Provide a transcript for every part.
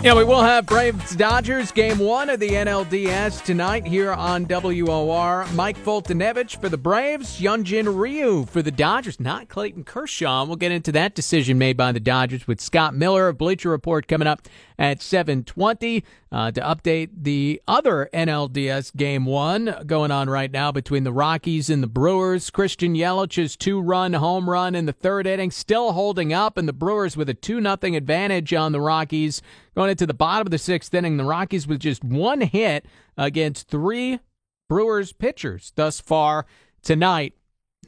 Yeah, we will have Braves Dodgers game one of the NLDS tonight here on WOR. Mike Foltynewicz for the Braves, Hyunjin Ryu for the Dodgers, not Clayton Kershaw. We'll get into that decision made by the Dodgers with Scott Miller of Bleacher Report coming up at 720 uh, to update the other NLDS game one going on right now between the Rockies and the Brewers. Christian Yelich's two-run home run in the third inning still holding up, and the Brewers with a 2 nothing advantage on the Rockies going into the bottom of the sixth inning. The Rockies with just one hit against three Brewers pitchers thus far tonight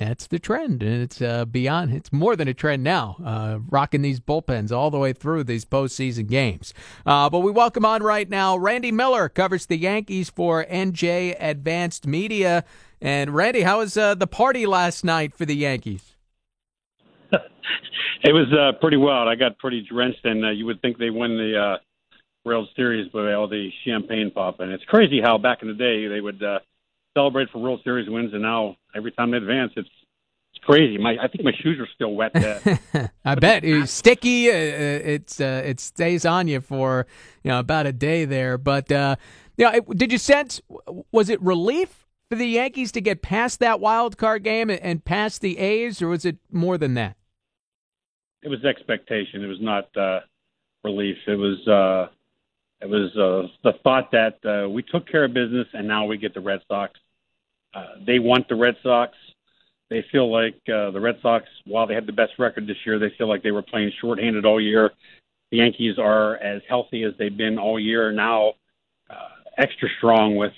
that's the trend, and it's uh, beyond. It's more than a trend now. Uh, rocking these bullpens all the way through these postseason games. Uh, but we welcome on right now. Randy Miller covers the Yankees for NJ Advance Media. And Randy, how was uh, the party last night for the Yankees? it was uh, pretty wild. I got pretty drenched, and uh, you would think they win the World Series by all the champagne popping. It's crazy how back in the day they would celebrate for World Series wins, and now every time they advance, it's it's crazy. My I think my shoes are still wet. I bet it's sticky. Uh, uh, it's uh, it stays on you for you know about a day there. But uh, you know, did you sense was it relief for the Yankees to get past that wild card game and past the A's, or was it more than that? It was expectation. It was not uh, relief. It was uh, it was uh, the thought that uh, we took care of business and now we get the Red Sox. Uh, they want the Red Sox. They feel like uh, the Red Sox, while they had the best record this year, they feel like they were playing shorthanded all year. The Yankees are as healthy as they've been all year now, uh, extra strong with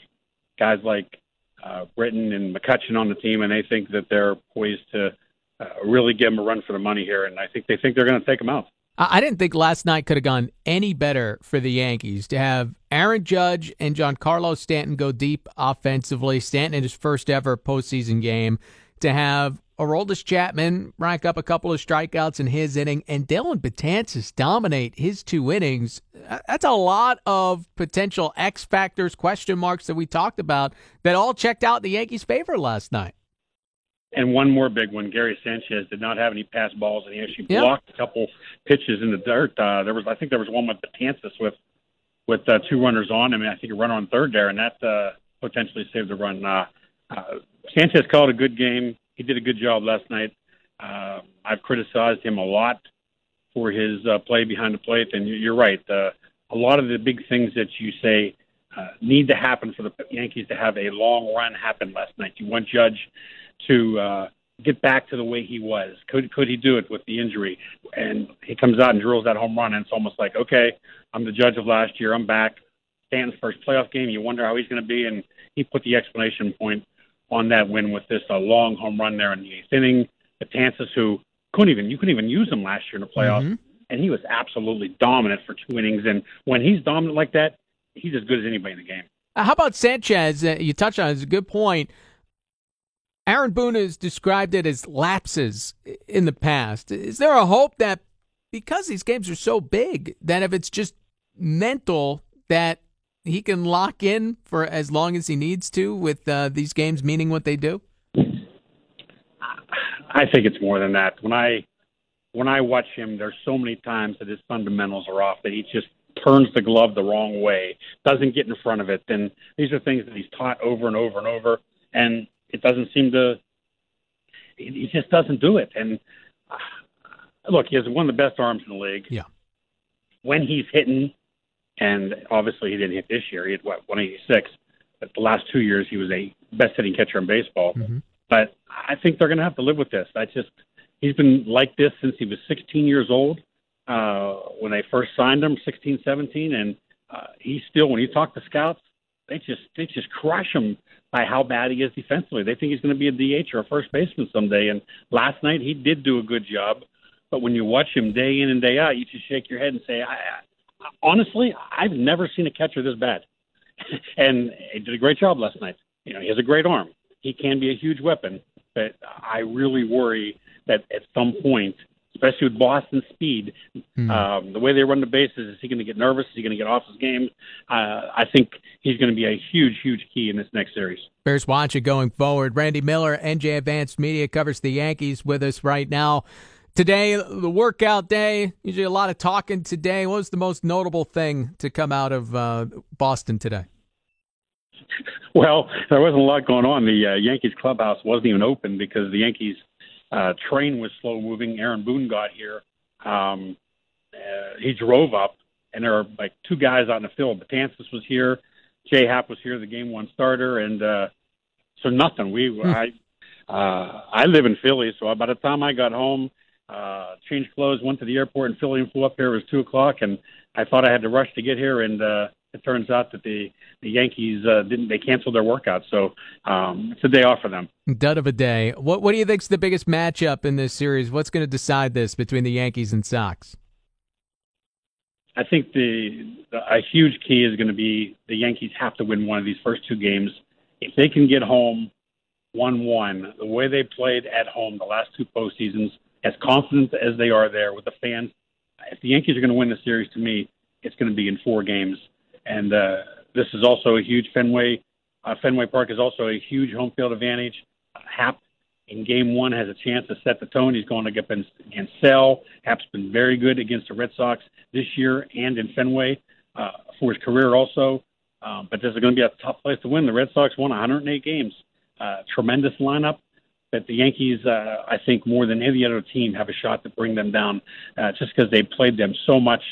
guys like uh, Britton and McCutchen on the team, and they think that they're poised to uh, really give them a run for the money here. And I think they think they're going to take them out. I didn't think last night could have gone any better for the Yankees to have Aaron Judge and Giancarlo Stanton go deep offensively. Stanton in his first ever postseason game. To have Aroldis Chapman rack up a couple of strikeouts in his inning and Dellin Betances dominate his two innings. That's a lot of potential X factors, question marks that we talked about that all checked out in the Yankees' favor last night. And one more big one, Gary Sanchez did not have any pass balls, and he actually blocked a couple pitches in the dirt. Uh, there was, I think, there was one with Betances with with uh, two runners on him, and I think a runner on third there, and that uh, potentially saved the run. Uh, uh, Sanchez called a good game. He did a good job last night. Uh, I've criticized him a lot for his uh, play behind the plate, and you're right. Uh, a lot of the big things that you say uh, need to happen for the Yankees to have a long run happen last night. You want Judge to uh, get back to the way he was. Could could he do it with the injury? And he comes out and drills that home run, and it's almost like, okay, I'm the judge of last year. I'm back. Stanton's first playoff game. You wonder how he's going to be, and he put the explanation point on that win with this uh, long home run there in the eighth inning. Betances, who couldn't even you couldn't even use him last year in the playoffs, mm-hmm. and he was absolutely dominant for two innings. And when he's dominant like that, he's as good as anybody in the game. Uh, how about Sanchez? Uh, you touched on it. It's a good point. Aaron Boone has described it as lapses in the past. Is there a hope that because these games are so big, that if it's just mental, that he can lock in for as long as he needs to with uh, these games meaning what they do? I think it's more than that. When I when I watch him, there's so many times that his fundamentals are off that he just turns the glove the wrong way, doesn't get in front of it. Then these are things that he's taught over and over and over. And it doesn't seem to. He just doesn't do it. And uh, look, he has one of the best arms in the league. Yeah. When he's hitting, and obviously he didn't hit this year. He had what 186. But the last two years, he was a best hitting catcher in baseball. Mm-hmm. But I think they're going to have to live with this. I just he's been like this since he was 16 years old uh, when they first signed him, 16, 17, and uh, he still when you talk to scouts, they just they just crush him by how bad he is defensively. They think he's going to be a DH or a first baseman someday. And last night he did do a good job, but when you watch him day in and day out, you just shake your head and say, I, I, honestly, I've never seen a catcher this bad. and he did a great job last night. You know, he has a great arm. He can be a huge weapon, but I really worry that at some point especially with Boston's speed. Mm. Um, the way they run the bases, is he going to get nervous? Is he going to get off his game? Uh, I think he's going to be a huge, huge key in this next series. Bears watch it going forward. Randy Miller, NJ Advance Media, covers the Yankees with us right now. today, the workout day. Usually, a lot of talking today. What was the most notable thing to come out of uh, Boston today? Well, there wasn't a lot going on. The uh, Yankees clubhouse wasn't even open because the Yankees uh, train was slow moving. Aaron Boone got here. Um, uh, he drove up, and there were like two guys on the field. Betances was here. Jay Happ was here, the game one starter, and uh, so nothing. We hmm. I uh, I live in Philly, so by the time I got home, uh, changed clothes, went to the airport in Philly, and flew up here. It was two o'clock, and I thought I had to rush to get here, and uh, it turns out that the the Yankees uh, didn't. They canceled their workout, so um, it's a day off for them. Dud of a day. What What do you think's the biggest matchup in this series? What's going to decide this between the Yankees and Sox? I think the, the a huge key is going to be the Yankees have to win one of these first two games. If they can get home one one, the way they played at home the last two postseasons, as confident as they are there with the fans, if the Yankees are going to win the series, to me, it's going to be in four games. And uh, this is also a huge Fenway. Uh, Fenway Park is also a huge home field advantage. Happ in game one has a chance to set the tone. He's going against, against Sale. Happ's been very good against the Red Sox this year and in Fenway uh, for his career also. Um, but this is going to be a tough place to win. The Red Sox won 108 games. Uh, tremendous lineup. But the Yankees, uh, I think, more than any other team, have a shot to bring them down uh, just because they played them so much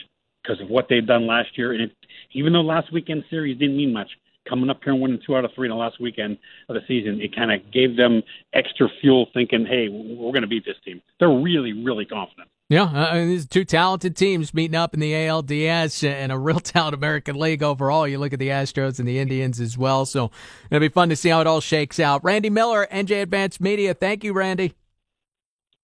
because of what they've done last year. And it, even though last weekend series didn't mean much, coming up here and winning two out of three in the last weekend of the season, it kind of gave them extra fuel thinking, hey, we're going to beat this team. They're really, really confident. Yeah, uh, these two talented teams meeting up in the ALDS and a real talented American League overall. You look at the Astros and the Indians as well. So it'll be fun to see how it all shakes out. Randy Miller, NJ Advance Media. Thank you, Randy.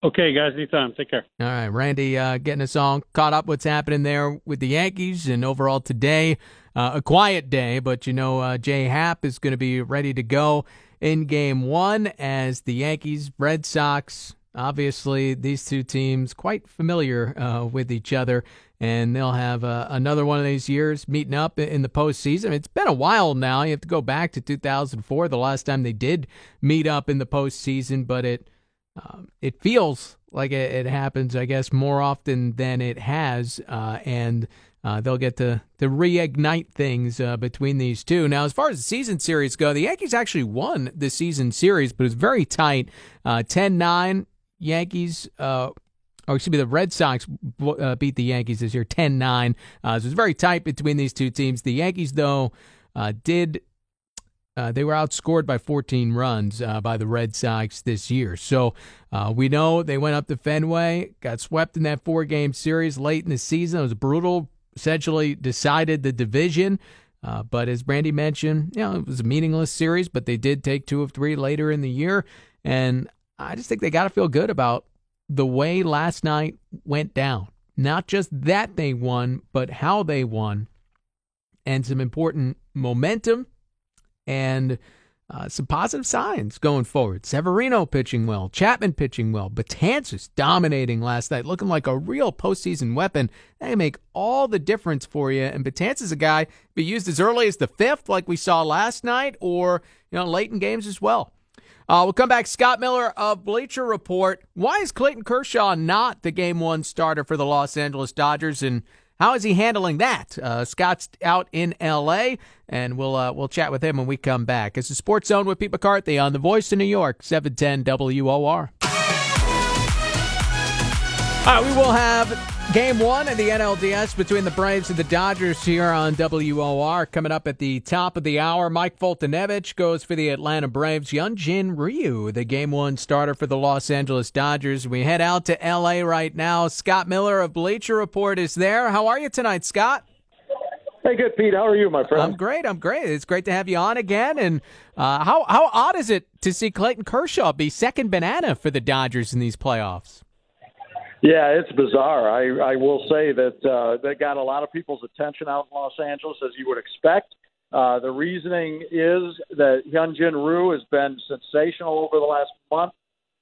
Okay, guys, anytime. Take care. All right, Randy, uh, getting us all caught up what's happening there with the Yankees and overall today. Uh, a quiet day, but you know, uh, Jay Happ is going to be ready to go in game one as the Yankees, Red Sox, obviously these two teams quite familiar uh, with each other and they'll have uh, another one of these years meeting up in the postseason. It's been a while now. You have to go back to 2004, the last time they did meet up in the postseason, but it um, it feels like it, it, happens, I guess, more often than it has, uh, and uh, they'll get to, to reignite things uh, between these two. Now, as far as the season series go, the Yankees actually won the season series, but it was very tight uh, 10 9 Yankees, uh, or excuse me, the Red Sox uh, beat the Yankees this year 10 9. Uh, so it was very tight between these two teams. The Yankees, though, uh, did. Uh, they were outscored by 14 runs uh, by the Red Sox this year. So we know they went up to Fenway, got swept in that four game series late in the season. It was brutal, essentially decided the division. Uh, but as Randy mentioned, you know, it was a meaningless series, but they did take two of three later in the year. And I just think they got to feel good about the way last night went down. Not just that they won, but how they won, and some important momentum and uh, some positive signs going forward. Severino pitching well, Chapman pitching well, Betances dominating last night, looking like a real postseason weapon. They make all the difference for you. And Betances is a guy be used as early as the fifth, like we saw last night, or you know late in games as well. Uh, we'll come back. Scott Miller of Bleacher Report. Why is Clayton Kershaw not the game one starter for the Los Angeles Dodgers, and how is he handling that? Uh, Scott's out in L.A., and we'll uh, we'll chat with him when we come back. It's the Sports Zone with Pete McCarthy on The Voice of New York, 710 WOR. Uh, we will have game one of the NLDS between the Braves and the Dodgers here on WOR. Coming up at the top of the hour, Mike Foltynewicz goes for the Atlanta Braves. Hyunjin Ryu, the game one starter for the Los Angeles Dodgers. We head out to LA right now. Scott Miller of Bleacher Report is there. How are you tonight, Scott? Hey, good, Pete. How are you, my friend? I'm great. I'm great. It's great to have you on again. And uh, how how odd is it to see Clayton Kershaw be second banana for the Dodgers in these playoffs? Yeah, it's bizarre. I, I will say that uh, that got a lot of people's attention out in Los Angeles, as you would expect. Uh, the reasoning is that Hyunjin Ryu has been sensational over the last month.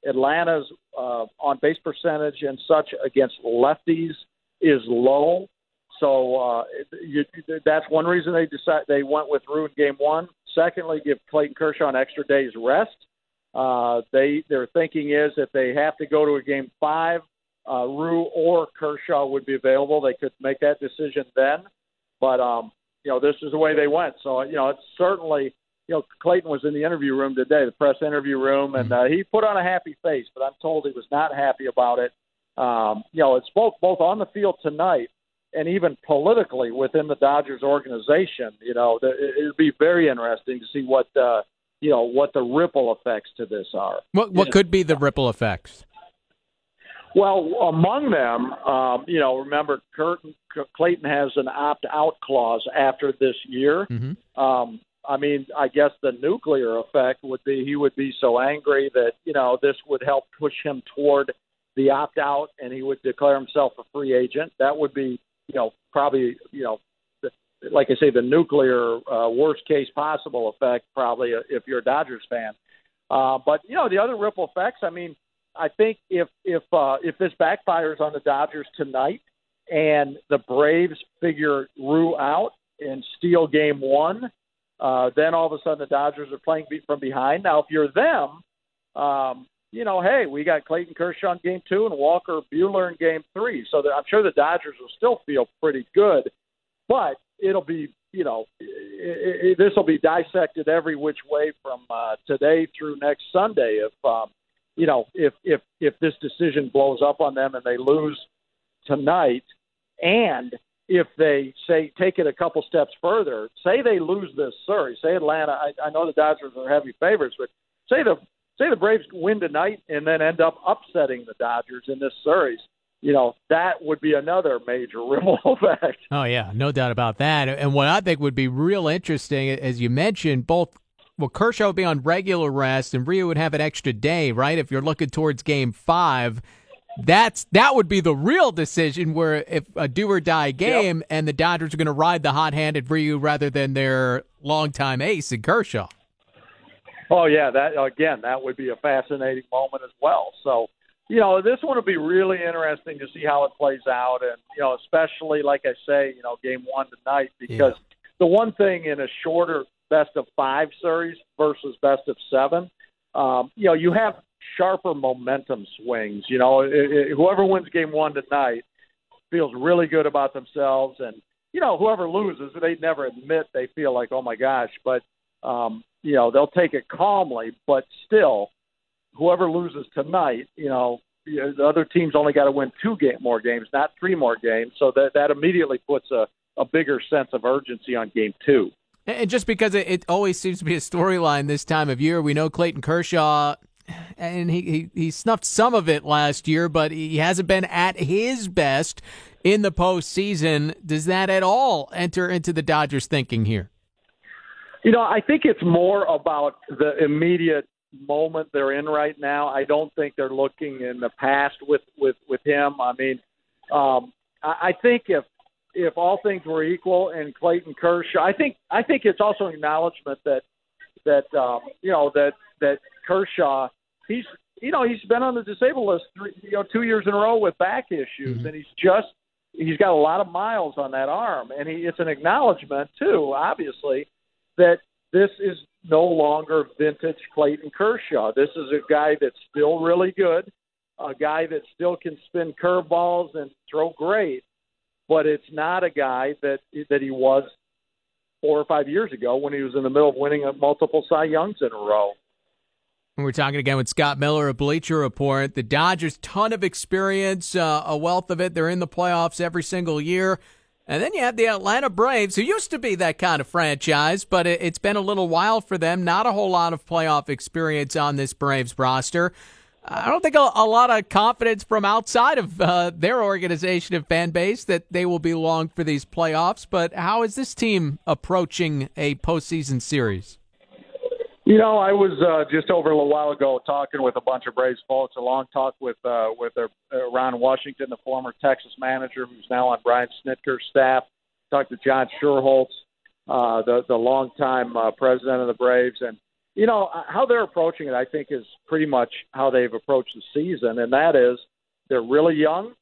Atlanta's uh, on base percentage and such against lefties is low, so uh, you, that's one reason they decide they went with Ryu in Game One. Secondly, give Clayton Kershaw an extra day's rest. Uh, they their thinking is that they have to go to a Game Five uh, Ryu or Kershaw would be available. They could make that decision then, but um, you know this is the way they went. So you know it's certainly you know Clayton was in the interview room today, the press interview room, and uh, he put on a happy face, but I'm told he was not happy about it. Um, you know it's both both on the field tonight and even politically within the Dodgers organization. You know it would be very interesting to see what. Uh, you know what the ripple effects to this are. What what could be the ripple effects? Well, among them, um, you know, remember Curtin, Clayton has an opt-out clause after this year. Mm-hmm. Um, I mean, I guess the nuclear effect would be he would be so angry that you know this would help push him toward the opt-out, and he would declare himself a free agent. That would be, you know, probably you know, like I say, the nuclear uh, worst case possible effect. Probably uh, if you're a Dodgers fan. Uh, but you know, the other ripple effects. I mean I think if if uh, if this backfires on the Dodgers tonight, and the Braves figure Ryu out and steal Game One, uh, then all of a sudden the Dodgers are playing from behind. Now, if you're them, um, you know, hey, we got Clayton Kershaw in Game Two and Walker Buehler in Game Three, so I'm sure the Dodgers will still feel pretty good, but it'll be you know, this will be dissected every which way from uh, today through next Sunday if um, you know, if if if this decision blows up on them and they lose tonight, and if they say take it a couple steps further, say they lose this series, say Atlanta. I, I know the Dodgers are heavy favorites, but say the say the Braves win tonight and then end up upsetting the Dodgers in this series. You know that would be another major ripple effect. Oh yeah, no doubt about that. And what I think would be real interesting, as you mentioned, both well, Kershaw would be on regular rest, and Ryu would have an extra day, right? If you're looking towards Game Five, that's that would be the real decision. Where if a do or die game, yep. and the Dodgers are going to ride the hot-handed Ryu rather than their longtime ace in Kershaw. Oh yeah, that again, that would be a fascinating moment as well. So, you know, this one will be really interesting to see how it plays out, and you know, especially like I say, you know, Game One tonight because. Yeah. The one thing in a shorter best of five series versus best of seven, um, you know, you have sharper momentum swings. You know, it, it, whoever wins game one tonight feels really good about themselves, and you know, whoever loses, they never admit they feel like, oh my gosh, but um, you know, they'll take it calmly, but still, whoever loses tonight, you know, the other team's only got to win two game more games, not three more games. So that that immediately puts a, a bigger sense of urgency on game two. And just because it, always seems to be a storyline this time of year, we know Clayton Kershaw, and he, he, he snuffed some of it last year, but he hasn't been at his best in the postseason. Does that at all enter into the Dodgers' thinking here? You know, I think it's more about the immediate moment they're in right now. I don't think they're looking in the past with with with him. I mean, um, I, I think if if all things were equal and Clayton Kershaw, I think I think it's also an acknowledgement that that um, you know that that Kershaw he's you know he's been on the disabled list three, you know two years in a row with back issues mm-hmm. and he's just he's got a lot of miles on that arm and he it's an acknowledgement too obviously that this is no longer vintage Clayton Kershaw. This is a guy that's still really good, a guy that still can spin curveballs and throw great but it's not a guy that that he was four or five years ago when he was in the middle of winning multiple Cy Youngs in a row. We're talking again with Scott Miller of Bleacher Report. The Dodgers, ton of experience, uh, a wealth of it. They're in the playoffs every single year. And then you have the Atlanta Braves, who used to be that kind of franchise, but it, has been a little while for them. Not a whole lot of playoff experience on this Braves roster. I don't think a, a, lot of confidence from outside of uh, their organization and fan base that they will be long for these playoffs. But how is this team approaching a postseason series? You know, I was uh, just over a little while ago talking with a bunch of Braves folks. A long talk with uh, with their, uh, Ron Washington, the former Texas manager, who's now on Brian Snitker's staff. Talked to John Schuerholz, uh, the the longtime uh, president of the Braves, and you know how they're approaching it. I think is pretty much how they've approached the season, and that is they're really young.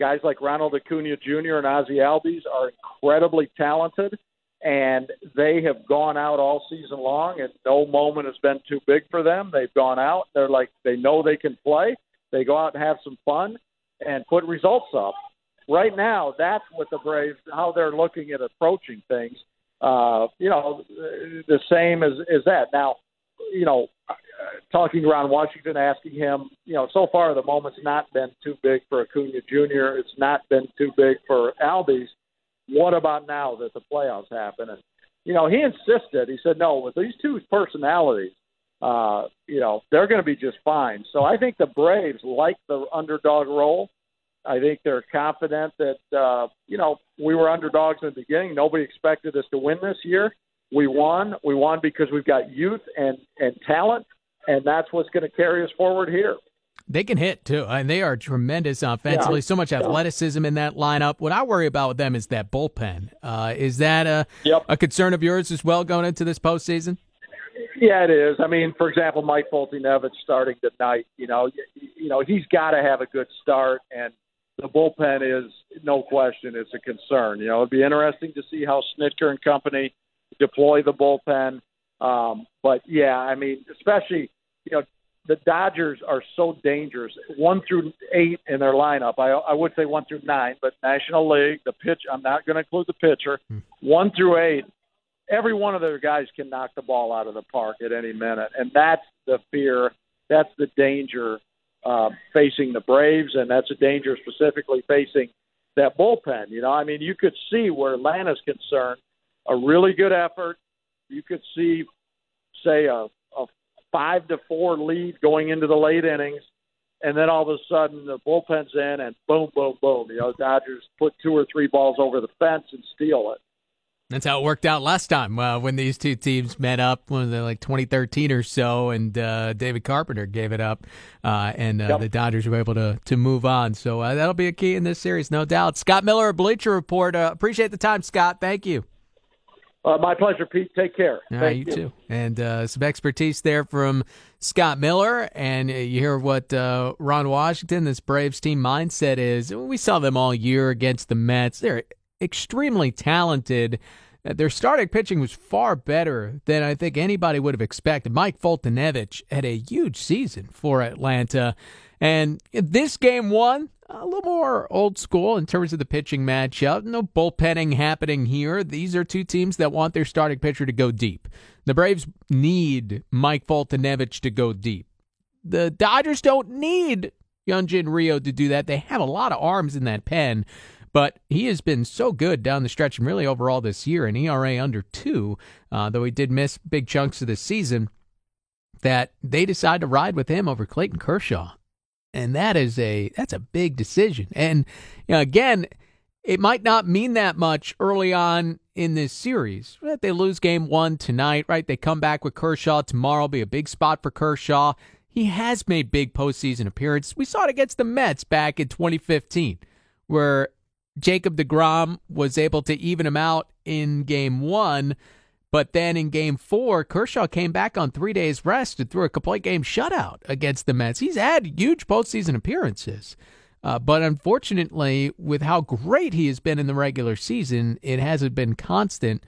Guys like Ronald Acuna Jr. and Ozzie Albies are incredibly talented, and they have gone out all season long, and no moment has been too big for them. They've gone out. They're like they know they can play. They go out and have some fun, and put results up. Right now, that's what the Braves how they're looking at approaching things. Uh, you know, the same as as that. Now, you know, talking around Washington, asking him, you know, so far the moment's not been too big for Acuna Jr. It's not been too big for Albies. What about now that the playoffs happen? And you know, he insisted. He said, no, with these two personalities, uh, you know, they're going to be just fine. So I think the Braves like the underdog role. I think they're confident that uh, you know we were underdogs in the beginning. Nobody expected us to win this year. We won. We won because we've got youth and and talent, and that's what's going to carry us forward here. They can hit too, and they are tremendous offensively. Yeah. So much athleticism in that lineup. What I worry about with them is that bullpen. Uh, is that a yep. a concern of yours as well going into this postseason? Yeah, it is. I mean, for example, Mike Foltynewicz starting tonight. You know, you, you know he's got to have a good start, and the bullpen is no question it's a concern. You know, it'd be interesting to see how Snitker and company deploy the bullpen. Um, but yeah, I mean, especially you know the Dodgers are so dangerous. One through eight in their lineup. I, I would say one through nine, but National League, the pitch. I'm not going to include the pitcher. Hmm. One through eight, every one of their guys can knock the ball out of the park at any minute, and that's the fear. That's the danger uh, facing the Braves, and that's a danger specifically facing that bullpen. You know, I mean, you could see where Atlanta's concerned, a really good effort. You could see, say, a five to four lead going into the late innings, and then all of a sudden the bullpen's in, and boom, boom, boom. You know, Dodgers put two or three balls over the fence and steal it. That's how it worked out last time uh, when these two teams met up. When they like 2013 or so, and uh, David Carpenter gave it up, uh, and uh, yep. the Dodgers were able to to move on. So uh, that'll be a key in this series, no doubt. Scott Miller, Bleacher Report. Uh, appreciate the time, Scott. Thank you. Uh, my pleasure, Pete. Take care. All right, you, you, too. And uh, some expertise there from Scott Miller. And uh, you hear what uh, Ron Washington, this Braves team mindset is. We saw them all year against the Mets. They're extremely talented. Uh, their starting pitching was far better than I think anybody would have expected. Mike Foltynewicz had a huge season for Atlanta. And this game one, a little more old school in terms of the pitching matchup. No bullpenning happening here. These are two teams that want their starting pitcher to go deep. The Braves need Mike Foltynewicz to go deep. The Dodgers don't need Hyunjin Ryu to do that. They have a lot of arms in that pen, but he has been so good down the stretch and really overall this year, an ERA under two, uh, though he did miss big chunks of the season, that they decide to ride with him over Clayton Kershaw and that is a that's a big decision. And you know, again, it might not mean that much early on in this series. They lose game one tonight, right? They come back with Kershaw tomorrow. Be a big spot for Kershaw. He has made big postseason appearances. We saw it against the Mets back in 2015, where Jacob DeGrom was able to even him out in game one. But then in game four, Kershaw came back on three days rest and threw a complete game shutout against the Mets. He's had huge postseason appearances. Uh, but unfortunately, with how great he has been in the regular season, it hasn't been constant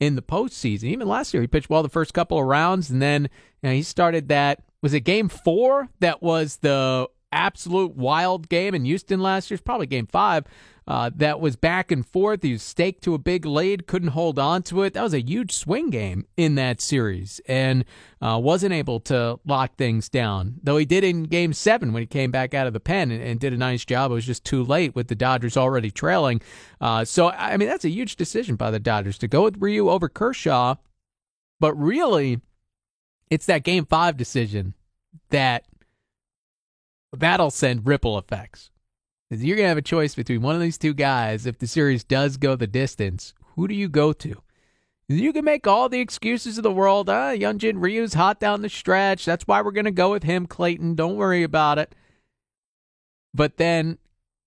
in the postseason. Even last year, he pitched well the first couple of rounds, and then you know, he started that. Was it game four that was the absolute wild game in Houston last year? It's probably game five uh, that was back and forth. He was staked to a big lead, couldn't hold on to it. That was a huge swing game in that series and uh, wasn't able to lock things down. Though he did in game seven when he came back out of the pen and, and did a nice job. It was just too late with the Dodgers already trailing. Uh, so, I mean, that's a huge decision by the Dodgers to go with Ryu over Kershaw. But really, it's that game five decision that that'll send ripple effects you're going to have a choice between one of these two guys. If the series does go the distance, who do you go to? You can make all the excuses of the world. Ah, Hyunjin Ryu's hot down the stretch. That's why we're going to go with him, Clayton. Don't worry about it. But then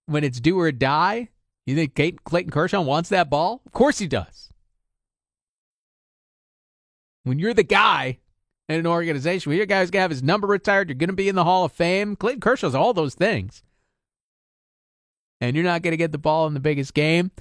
when it's do or die, you think Clayton Kershaw wants that ball? Of course he does. When you're the guy in an organization, when your guy's going to have his number retired, you're going to be in the Hall of Fame. Clayton Kershaw's all those things and you're not going to get the ball in the biggest game,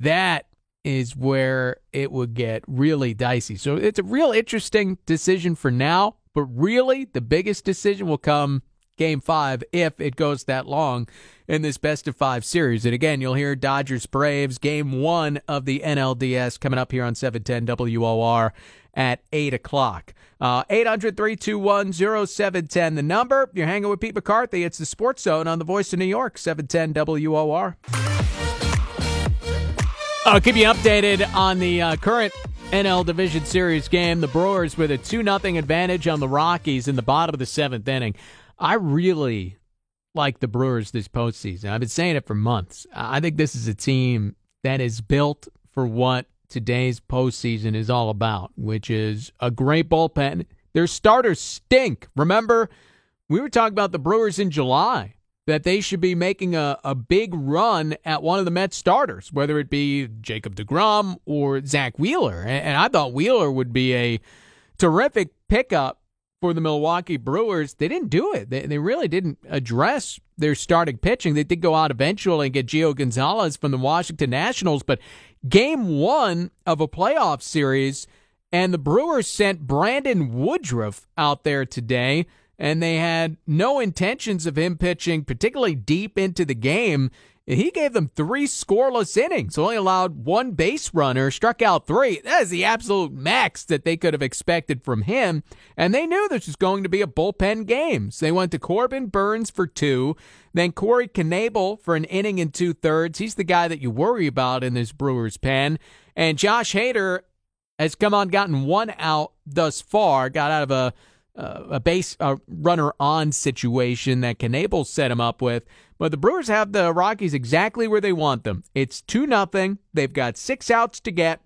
that is where it would get really dicey. So it's a real interesting decision for now, but really the biggest decision will come game five if it goes that long. In this best of five series. And again, you'll hear Dodgers Braves game one of the NLDS coming up here on 710 WOR at 8 o'clock. Uh, 800 321 0710, the number. You're hanging with Pete McCarthy. It's the Sports Zone on the Voice of New York, 710 WOR. I'll keep you updated on the uh, current NL Division Series game. The Brewers with a 2 0 advantage on the Rockies in the bottom of the seventh inning. I really like the Brewers this postseason. I've been saying it for months. I think this is a team that is built for what today's postseason is all about, which is a great bullpen. Their starters stink. Remember, we were talking about the Brewers in July that they should be making a, a big run at one of the Mets starters, whether it be Jacob DeGrom or Zack Wheeler. And, and I thought Wheeler would be a terrific pickup for the Milwaukee Brewers. They didn't do it. They, they really didn't address their starting pitching. They did go out eventually and get Gio Gonzalez from the Washington Nationals, but game one of a playoff series, and the Brewers sent Brandon Woodruff out there today and they had no intentions of him pitching particularly deep into the game. He gave them three scoreless innings, only allowed one base runner, struck out three. That is the absolute max that they could have expected from him. And they knew this was going to be a bullpen game. So they went to Corbin Burnes for two, then Corey Knebel for an inning and two thirds. He's the guy that you worry about in this Brewers pen. And Josh Hader has come on, gotten one out thus far, got out of a uh, a base uh, runner on situation that Knebel set him up with. But the Brewers have the Rockies exactly where they want them. It's 2 nothing. They've got six outs to get,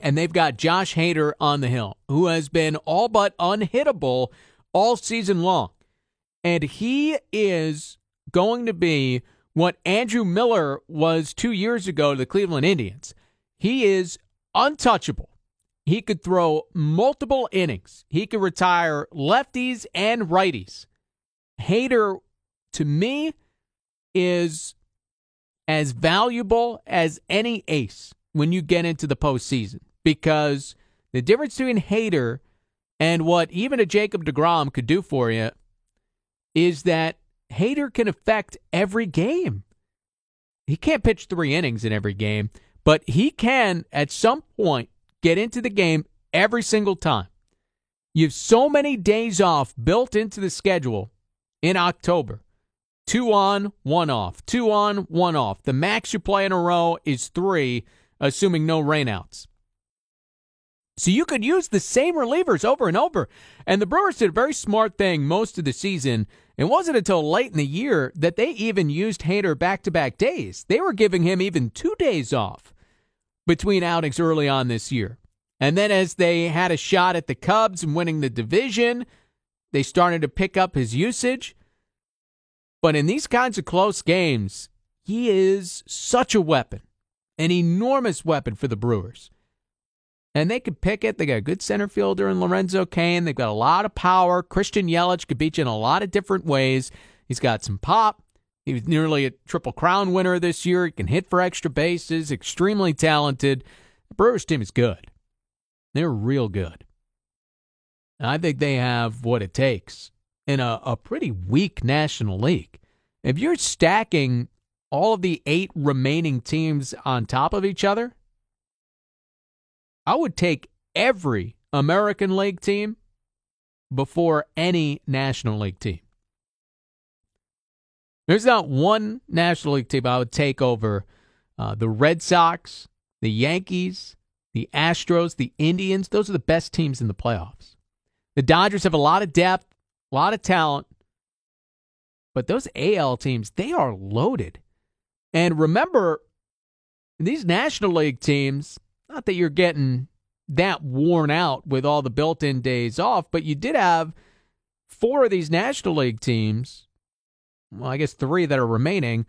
and they've got Josh Hader on the hill, who has been all but unhittable all season long. And he is going to be what Andrew Miller was two years ago to the Cleveland Indians. He is untouchable. He could throw multiple innings. He could retire lefties and righties. Hader, to me, is as valuable as any ace when you get into the postseason because the difference between Hader and what even a Jacob DeGrom could do for you is that Hader can affect every game. He can't pitch three innings in every game, but he can at some point get into the game every single time. You have so many days off built into the schedule in October. Two on, one off. Two on, one off. The max you play in a row is three, assuming no rainouts. So you could use the same relievers over and over. And the Brewers did a very smart thing most of the season. It wasn't until late in the year that they even used Hader back to back days. They were giving him even two days off between outings early on this year. And then as they had a shot at the Cubs and winning the division, they started to pick up his usage. But in these kinds of close games, he is such a weapon, an enormous weapon for the Brewers. And they could pick it. They got a good center fielder in Lorenzo Cain. They've got a lot of power. Christian Yelich could beat you in a lot of different ways. He's got some pop. He was nearly a Triple Crown winner this year. He can hit for extra bases, extremely talented. The Brewers team is good. They're real good. I think they have what it takes in a, a pretty weak National League. If you're stacking all of the eight remaining teams on top of each other, I would take every American League team before any National League team. There's not one National League team I would take over uh, the Red Sox, the Yankees, the Astros, the Indians. Those are the best teams in the playoffs. The Dodgers have a lot of depth, a lot of talent, but those AL teams, they are loaded. And remember, these National League teams, not that you're getting that worn out with all the built in days off, but you did have four of these National League teams well, I guess three that are remaining,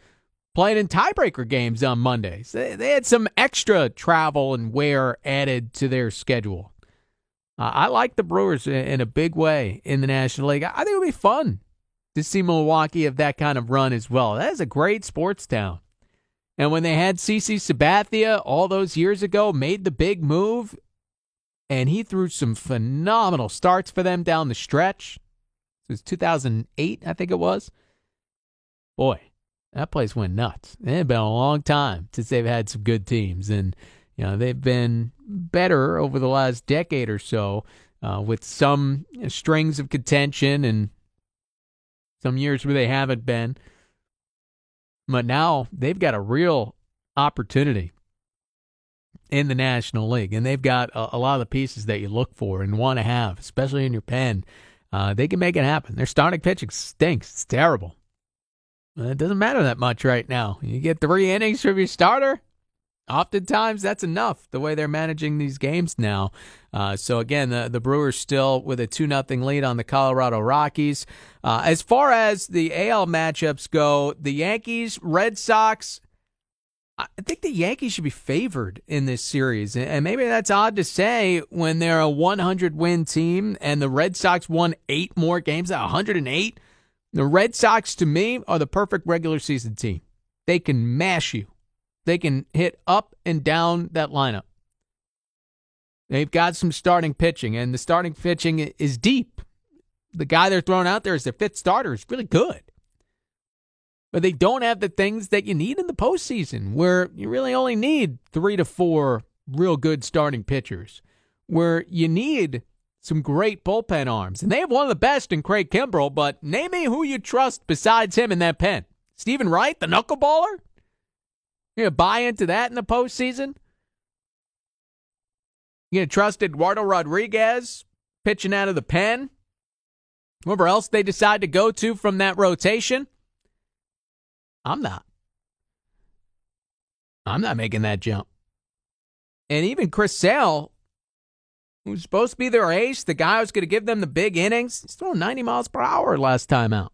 playing in tiebreaker games on Mondays. They, they had some extra travel and wear added to their schedule. Uh, I like the Brewers in, in, a big way in the National League. I think it would be fun to see Milwaukee have that kind of run as well. That is a great sports town. And when they had CC Sabathia all those years ago, made the big move, and he threw some phenomenal starts for them down the stretch. It was 2008, I think it was. Boy, that place went nuts. It had been a long time since they've had some good teams, and you know they've been better over the last decade or so, uh, with some strings of contention and some years where they haven't been. But now they've got a real opportunity in the National League, and they've got a, a lot of the pieces that you look for and want to have, especially in your pen. Uh, they can make it happen. Their starting pitching stinks. It's terrible. It doesn't matter that much right now. You get three innings from your starter. Oftentimes, that's enough. The way they're managing these games now. Uh, so again, the the Brewers still with a two nothing lead on the Colorado Rockies. Uh, as far as the AL matchups go, the Yankees, Red Sox. I think the Yankees should be favored in this series. And maybe that's odd to say when they're a 100 win team and the Red Sox won eight more games 108. The Red Sox, to me, are the perfect regular season team. They can mash you, they can hit up and down that lineup. They've got some starting pitching, and the starting pitching is deep. The guy they're throwing out there as their fifth starter is really good. But they don't have the things that you need in the postseason, where you really only need three to four real good starting pitchers, where you need some great bullpen arms. And they have one of the best in Craig Kimbrel, but name me who you trust besides him in that pen. Steven Wright, the knuckleballer? You gonna buy into that in the postseason? You gonna trust Eduardo Rodriguez pitching out of the pen? Whoever else they decide to go to from that rotation? I'm not. I'm not making that jump. And even Chris Sale who's supposed to be their ace, the guy who's going to give them the big innings, he's throwing 90 miles per hour last time out.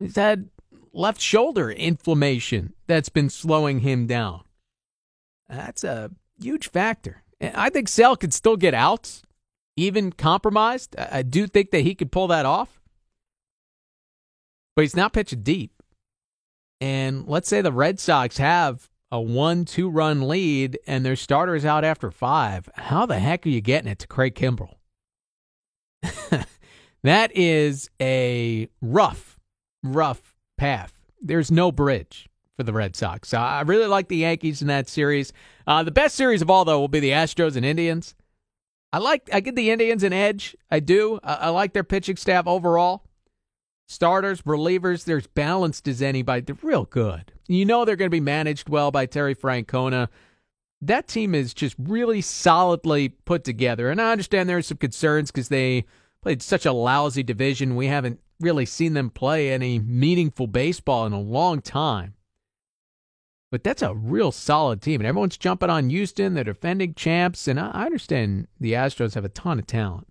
He's had left shoulder inflammation that's been slowing him down. That's a huge factor. I think Sale could still get outs, even compromised. I do think that he could pull that off. But he's not pitching deep. And let's say the Red Sox have a one two run lead and their starter is out after five. How the heck are you getting it to Craig Kimbrel? that is a rough, rough path. There's no bridge for the Red Sox. I really like the Yankees in that series. Uh, the best series of all, though, will be the Astros and Indians. I like. I give the Indians an edge. I do. I, I like their pitching staff overall. Starters, relievers, they're as balanced as anybody. They're real good. You know they're going to be managed well by Terry Francona. That team is just really solidly put together. And I understand there's some concerns because they played such a lousy division. We haven't really seen them play any meaningful baseball in a long time. But that's a real solid team. And everyone's jumping on Houston. They're defending champs. And I understand the Astros have a ton of talent.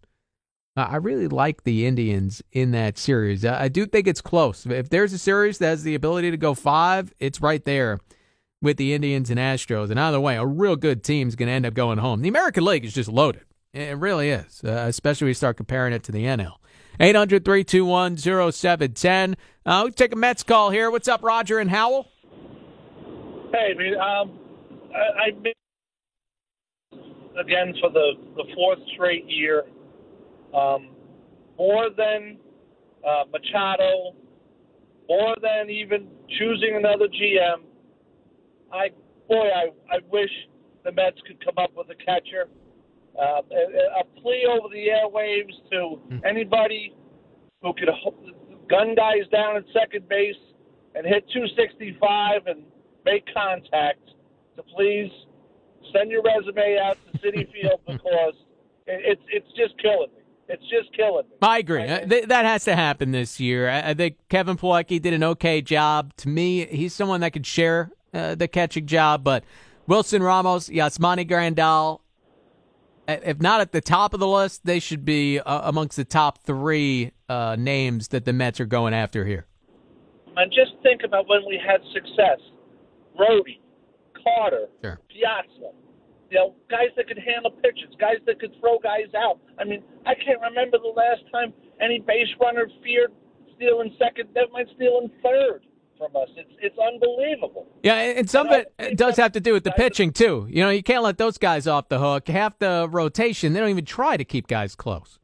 I really like the Indians in that series. I do think it's close. If there's a series that has the ability to go five, it's right there with the Indians and Astros. And either way, a real good team's going to end up going home. The American League is just loaded. It really is, uh, especially when you start comparing it to the NL. 800 321 0710. Uh, we take a Mets call here. What's up, Roger and Howell? Hey. Um, I, been again for the, the fourth straight year um, more than uh, Machado, more than even choosing another GM. I boy, I I wish the Mets could come up with a catcher. Uh, a, a plea over the airwaves to hmm. anybody who could gun guys down at second base and hit 265 and make contact to please send your resume out to Citi Field because it's it's just killing me. It's just killing me. I agree. Uh, th- that has to happen this year. I, I think Kevin Plawecki did an okay job. To me, he's someone that could share uh, the catching job, but Wilson Ramos, Yasmani Grandal, if not at the top of the list, they should be uh, amongst the top three uh, names that the Mets are going after here. And just think about when we had success: Rhodey, Carter, sure. Piazza, you know, guys that could handle pitches, guys that could throw guys out. I mean, I can't remember the last time any base runner feared stealing second, that might steal in third from us. It's it's unbelievable. Yeah, and some of it does have to do with the pitching too. You know, you can't let those guys off the hook. Half the rotation, they don't even try to keep guys close.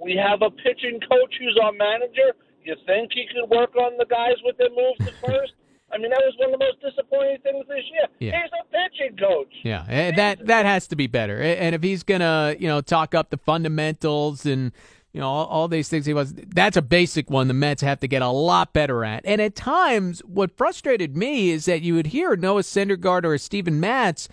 We have a pitching coach who's our manager. You think he could work on the guys with their moves to first? I mean, that was one of the most disappointing things this year. Yeah. He's a pitching coach. Yeah, eh, and that that has to be better. And if he's gonna, you know, talk up the fundamentals and you know all, all, these things he was, that's a basic one. The Mets have to get a lot better at. And at times, what frustrated me is that you would hear Noah Syndergaard or Steven Matz,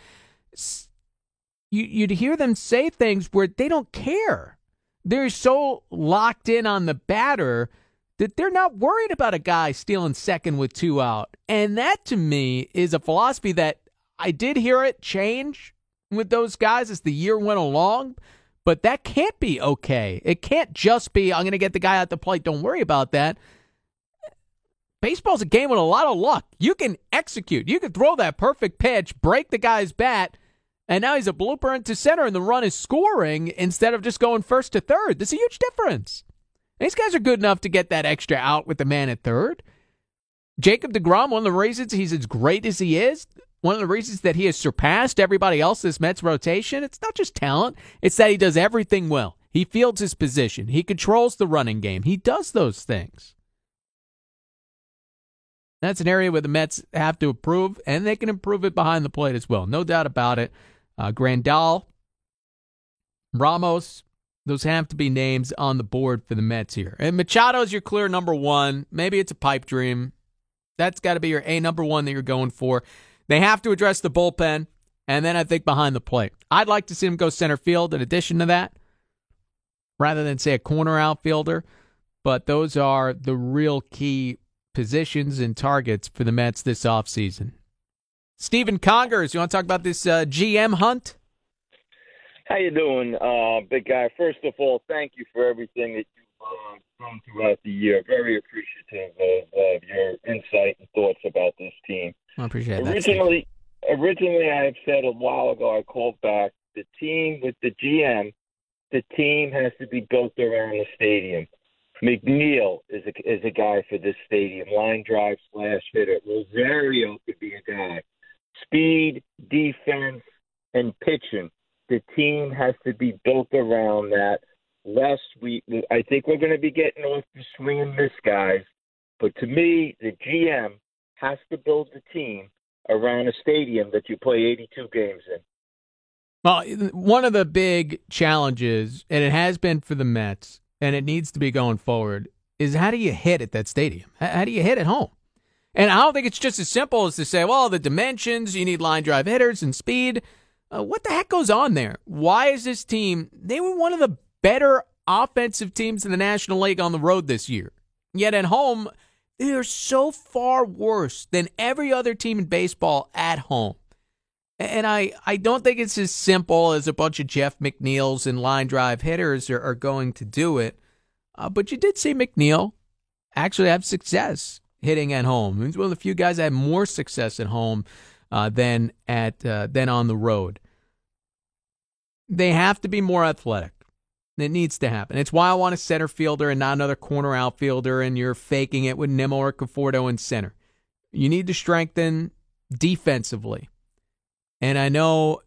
you, you'd hear them say things where they don't care. They're so locked in on the batter that they're not worried about a guy stealing second with two out. And that to me is a philosophy that I did hear it change with those guys as the year went along, but that can't be okay. It can't just be, I'm going to get the guy at the plate. Don't worry about that. Baseball's a game with a lot of luck. You can execute, you can throw that perfect pitch, break the guy's bat, and now he's a blooper into center, and the run is scoring instead of just going first to third. There's a huge difference. These guys are good enough to get that extra out with the man at third. Jacob DeGrom, one of the reasons he's as great as he is, one of the reasons that he has surpassed everybody else's Mets rotation, it's not just talent, it's that he does everything well. He fields his position, he controls the running game, he does those things. That's an area where the Mets have to improve, and they can improve it behind the plate as well. No doubt about it. Uh, Grandal, Ramos, those have to be names on the board for the Mets here. And Machado's your clear number one. Maybe it's a pipe dream. That's got to be your A number one that you're going for. They have to address the bullpen, and then I think behind the plate. I'd like to see him go center field in addition to that, rather than say a corner outfielder. But those are the real key positions and targets for the Mets this offseason. Stephen Congers, you want to talk about this uh, GM hunt? How you doing, uh, big guy? First of all, thank you for everything that you've uh, done throughout the year. Very appreciative of, of your insight and thoughts about this team. I appreciate originally, that. Originally, I have said a while ago, I called back the team with the GM. The team has to be built around the stadium. McNeil is a is a guy for this stadium. Line drive slash hitter. Rosario could be a guy. Speed, defense, and pitching the team has to be built around that. Less we, I think we're going to be getting off the swing and miss guys, but to me, the GM has to build the team around a stadium that you play 82 games in. Well, one of the big challenges, and it has been for the Mets, and it needs to be going forward, is how do you hit at that stadium? How do you hit at home? And I don't think it's just as simple as to say, well, the dimensions, you need line drive hitters and speed. Uh, what the heck goes on there? Why is this team? They were one of the better offensive teams in the National League on the road this year. Yet at home, they are so far worse than every other team in baseball at home. And I, I don't think it's as simple as a bunch of Jeff McNeils and line drive hitters are, are going to do it. Uh, but you did see McNeil actually have success hitting at home. He's one of the few guys that had more success at home uh, than at uh, than on the road. They have to be more athletic. It needs to happen. It's why I want a center fielder and not another corner outfielder, and you're faking it with Nimmo or Conforto in center. You need to strengthen defensively. And I know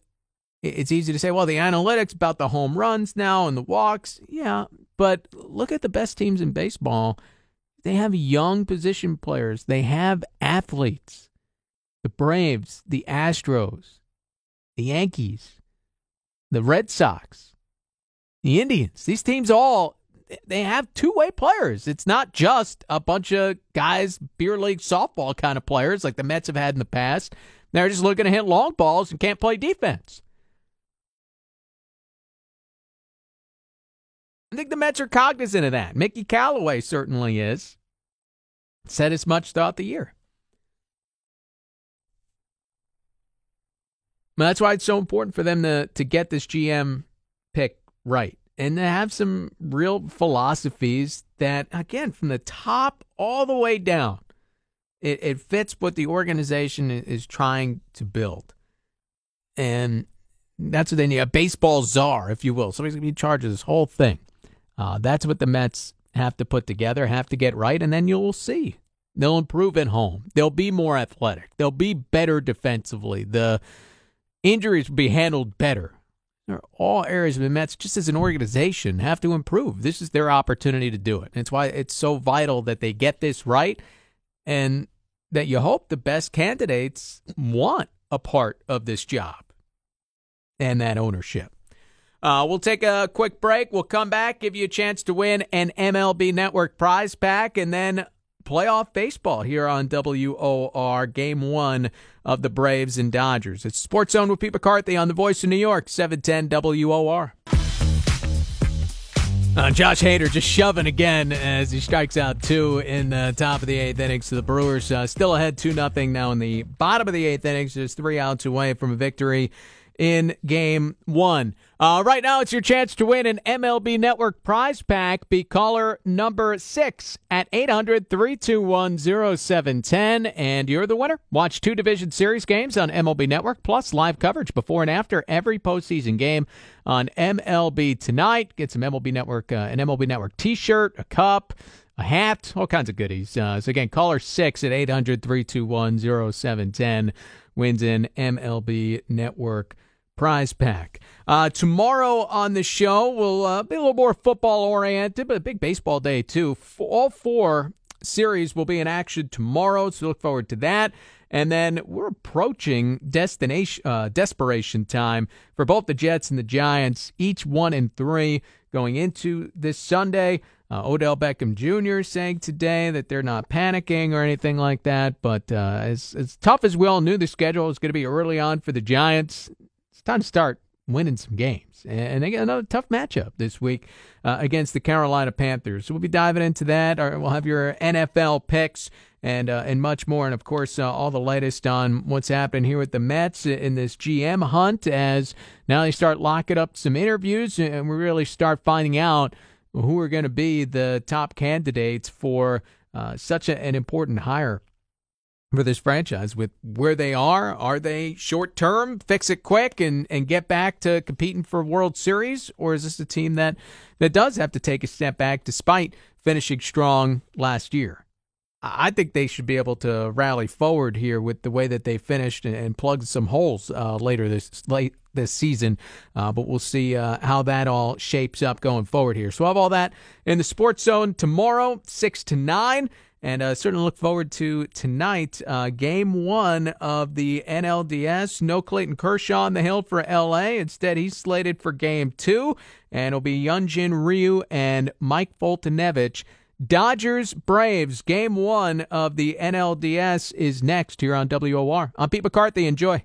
it's easy to say, well, the analytics about the home runs now and the walks. Yeah, but look at the best teams in baseball. They have young position players, they have athletes the Braves, the Astros, the Yankees, the Red Sox, the Indians. These teams all they have two-way players. It's not just a bunch of guys beer league softball kind of players like the Mets have had in the past. They're just looking to hit long balls and can't play defense. I think the Mets are cognizant of that. Mickey Callaway certainly is. Said as much throughout the year. that's why it's so important for them to to get this GM right and to have some real philosophies that, again, from the top all the way down, it, it fits what the organization is trying to build. And that's what they need a baseball czar, if you will. Somebody's going to be in charge of this whole thing. Uh, that's what the Mets have to put together, have to get right, and then you'll see. They'll improve at home. They'll be more athletic. They'll be better defensively. The injuries will be handled better. All areas of the Mets, just as an organization, have to improve. This is their opportunity to do it. And it's why it's so vital that they get this right and that you hope the best candidates want a part of this job and that ownership. Uh, we'll take a quick break. We'll come back, give you a chance to win an MLB Network prize pack, and then playoff baseball here on WOR, game one of the Braves and Dodgers. It's Sports Zone with Pete McCarthy on the Voice of New York, 710 WOR. Uh, Josh Hader just shoving again as he strikes out two in the top of the eighth innings. So the Brewers uh, still ahead 2 nothing now in the bottom of the eighth innings, just three outs away from a victory in game one. Uh, right now, it's your chance to win an MLB Network prize pack. Be caller number six at 800 321 0710, and you're the winner. Watch two Division Series games on MLB Network, plus live coverage before and after every postseason game on MLB Tonight. Get some MLB Network, uh, an MLB Network t shirt, a cup a hat, all kinds of goodies. Uh, so again, caller six at 800 321 0710 wins an MLB Network prize pack. Uh, tomorrow on the show, we'll uh, be a little more football oriented, but a big baseball day too. All four series will be in action tomorrow, so look forward to that. And then we're approaching destination uh, desperation time for both the Jets and the Giants, each one and three going into this Sunday. Uh, Odell Beckham Jr. saying today that they're not panicking or anything like that. But uh, as, as tough as we all knew the schedule was going to be early on for the Giants, time to start winning some games. And they get another tough matchup this week uh, against the Carolina Panthers. So we'll be diving into that. We'll have your NFL picks and uh, and much more. And of course, uh, all the latest on what's happening here with the Mets in this GM hunt as now they start locking up some interviews and we really start finding out who are going to be the top candidates for uh, such a, an important hire for this franchise with where they are. Are they short term, fix it quick, and, and get back to competing for World Series? Or is this a team that, that does have to take a step back despite finishing strong last year? I think they should be able to rally forward here with the way that they finished and, and plugged some holes uh, later this late this season. Uh, but we'll see uh, how that all shapes up going forward here. So we'll have all that in the Sports Zone tomorrow, six to nine. And uh, certainly look forward to tonight, uh, game one of the NLDS. No Clayton Kershaw on the hill for LA. Instead, he's slated for game two, and it'll be Hyunjin Ryu and Mike Foltynewicz. Dodgers Braves, game one of the NLDS is next here on WOR. I'm Pete McCarthy. Enjoy.